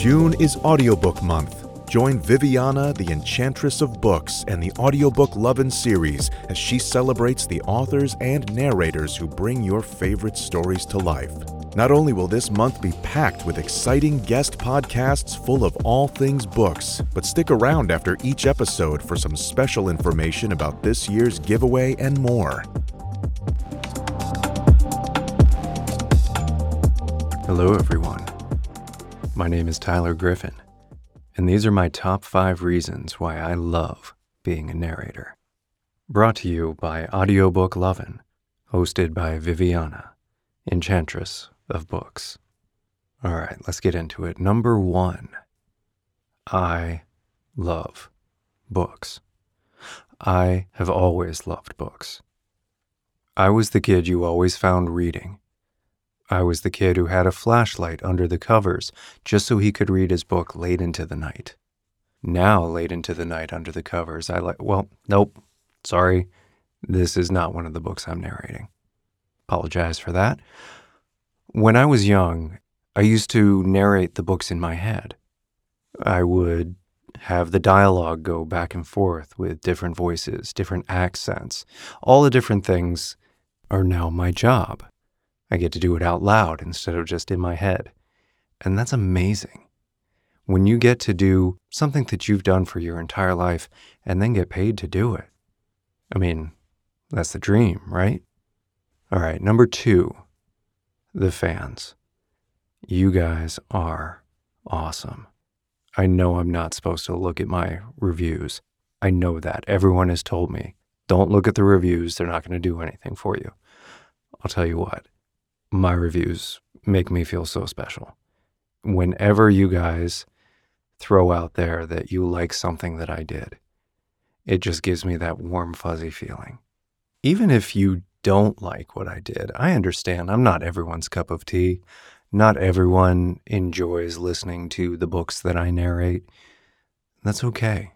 June is Audiobook Month. Join Viviana, the Enchantress of Books, and the Audiobook Lovin' series as she celebrates the authors and narrators who bring your favorite stories to life. Not only will this month be packed with exciting guest podcasts full of all things books, but stick around after each episode for some special information about this year's giveaway and more. Hello, everyone. My name is Tyler Griffin, and these are my top five reasons why I love being a narrator. Brought to you by Audiobook Lovin', hosted by Viviana, Enchantress of Books. All right, let's get into it. Number one, I love books. I have always loved books. I was the kid you always found reading I was the kid who had a flashlight under the covers just so he could read his book late into the night. Now, late into the night under the covers, I like, well, nope, sorry, this is not one of the books I'm narrating. Apologize for that. When I was young, I used to narrate the books in my head. I would have the dialogue go back and forth with different voices, different accents. All the different things are now my job. I get to do it out loud instead of just in my head. And that's amazing. When you get to do something that you've done for your entire life and then get paid to do it. I mean, that's the dream, right? All right, number two, the fans. You guys are awesome. I know I'm not supposed to look at my reviews. I know that. Everyone has told me, don't look at the reviews. They're not going to do anything for you. I'll tell you what, my reviews make me feel so special. Whenever you guys throw out there that you like something that I did, it just gives me that warm, fuzzy feeling. Even if you don't like what I did, I understand I'm not everyone's cup of tea. Not everyone enjoys listening to the books that I narrate. That's okay.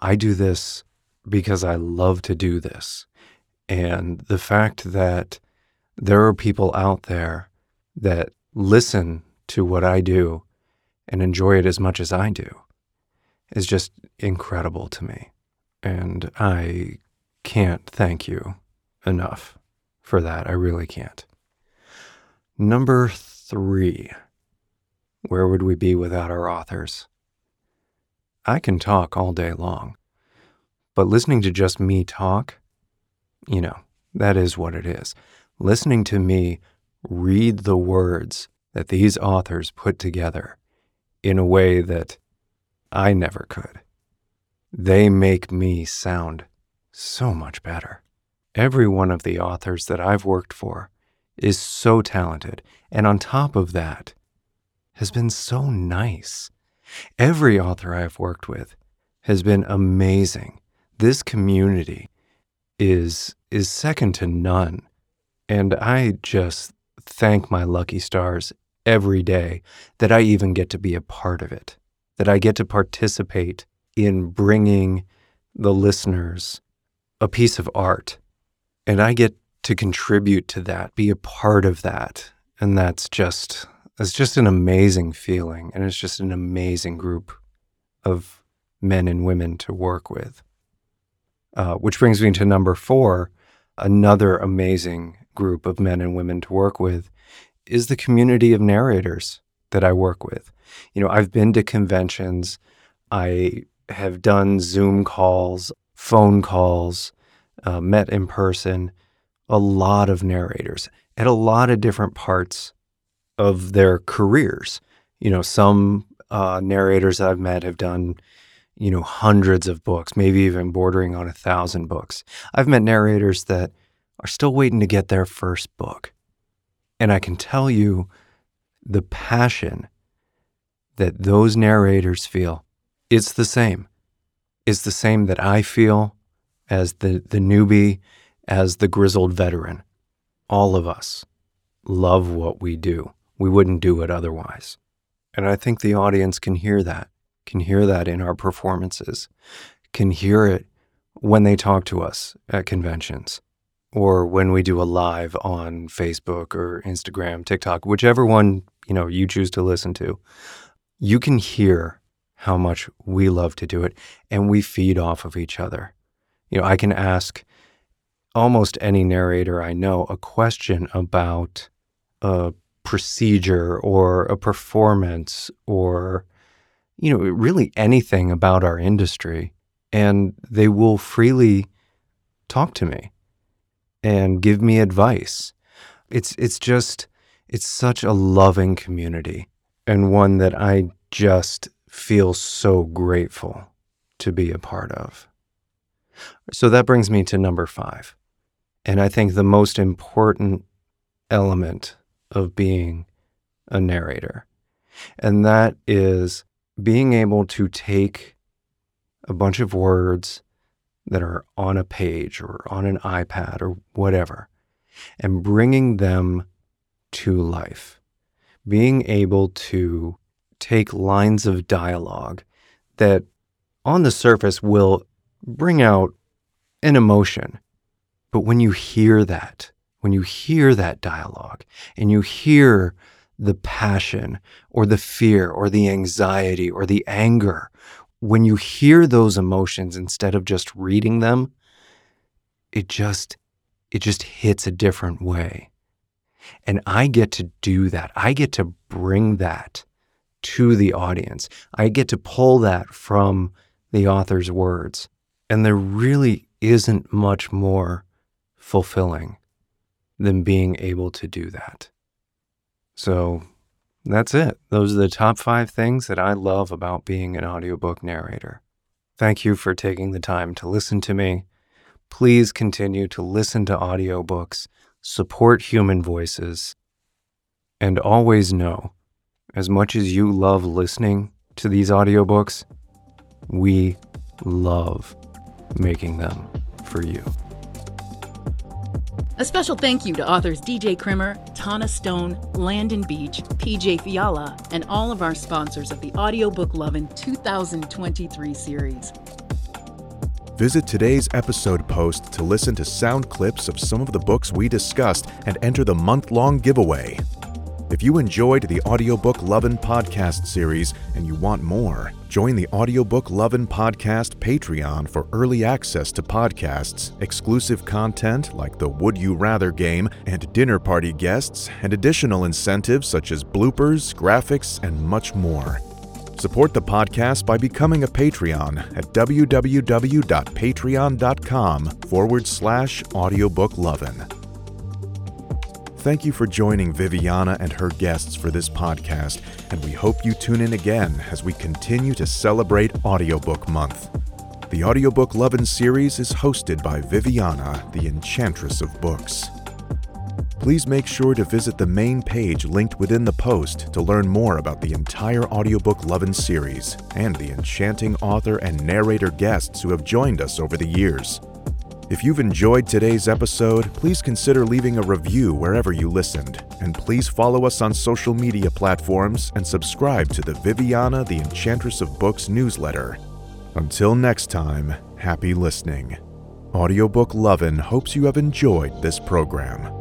I do this because I love to do this. And the fact that there are people out there that listen to what I do and enjoy it as much as I do is just incredible to me. And I can't thank you enough for that. I really can't. Number three, where would we be without our authors? I can talk all day long, but listening to just me talk, you know, that is what it is listening to me read the words that these authors put together in a way that I never could. They make me sound so much better. Every one of the authors that I've worked for is so talented, and on top of that, has been so nice. Every author I've worked with has been amazing. This community is is second to none and I just thank my lucky stars every day that I even get to be a part of it, that I get to participate in bringing the listeners a piece of art. And I get to contribute to that, be a part of that. And that's just, it's just an amazing feeling. And it's just an amazing group of men and women to work with. Uh, which brings me to number four, another amazing group of men and women to work with is the community of narrators that I work with. You know, I've been to conventions, I have done Zoom calls, phone calls, uh, met in person, a lot of narrators at a lot of different parts of their careers. You know, some uh, narrators I've met have done, you know, hundreds of books, maybe even bordering on a thousand books. I've met narrators that are still waiting to get their first book. And I can tell you the passion that those narrators feel, it's the same. It's the same that I feel as the, the newbie, as the grizzled veteran. All of us love what we do. We wouldn't do it otherwise. And I think the audience can hear that, can hear that in our performances, can hear it when they talk to us at conventions or when we do a live on Facebook or Instagram, TikTok, whichever one, you know, you choose to listen to. you can hear how much we love to do it and we feed off of each other. You know, I can ask almost any narrator I know a question about a procedure or a performance or you know really anything about our industry and they will freely talk to me and give me advice it's it's just it's such a loving community and one that I just feel so grateful to be a part of. So that brings me to number 5. And I think the most important element of being a narrator. And that is being able to take a bunch of words that are on a page or on an iPad or whatever and bringing them to life. Being able to take lines of dialogue that on the surface will bring out an emotion. But when you hear that, when you hear that dialogue and you hear the passion or the fear or the anxiety or the anger, when you hear those emotions instead of just reading them, it just it just hits a different way. And I get to do that. I get to bring that to the audience. I get to pull that from the author's words. And there really isn't much more fulfilling than being able to do that. So that's it. Those are the top five things that I love about being an audiobook narrator. Thank you for taking the time to listen to me. Please continue to listen to audiobooks, support human voices, and always know as much as you love listening to these audiobooks, we love making them for you. A special thank you to authors DJ Krimmer, Tana Stone, Landon Beach, PJ Fiala, and all of our sponsors of the Audiobook Lovin' 2023 series. Visit today's episode post to listen to sound clips of some of the books we discussed and enter the month long giveaway. If you enjoyed the Audiobook Lovin' podcast series and you want more, join the Audiobook Lovin' podcast Patreon for early access to podcasts, exclusive content like the Would You Rather game and dinner party guests, and additional incentives such as bloopers, graphics, and much more. Support the podcast by becoming a Patreon at www.patreon.com forward slash audiobooklovin. Thank you for joining Viviana and her guests for this podcast, and we hope you tune in again as we continue to celebrate Audiobook Month. The Audiobook Lovin' series is hosted by Viviana, the Enchantress of Books. Please make sure to visit the main page linked within the post to learn more about the entire Audiobook Lovin' series and the enchanting author and narrator guests who have joined us over the years. If you've enjoyed today's episode, please consider leaving a review wherever you listened, and please follow us on social media platforms and subscribe to the Viviana the Enchantress of Books newsletter. Until next time, happy listening. Audiobook Lovin' hopes you have enjoyed this program.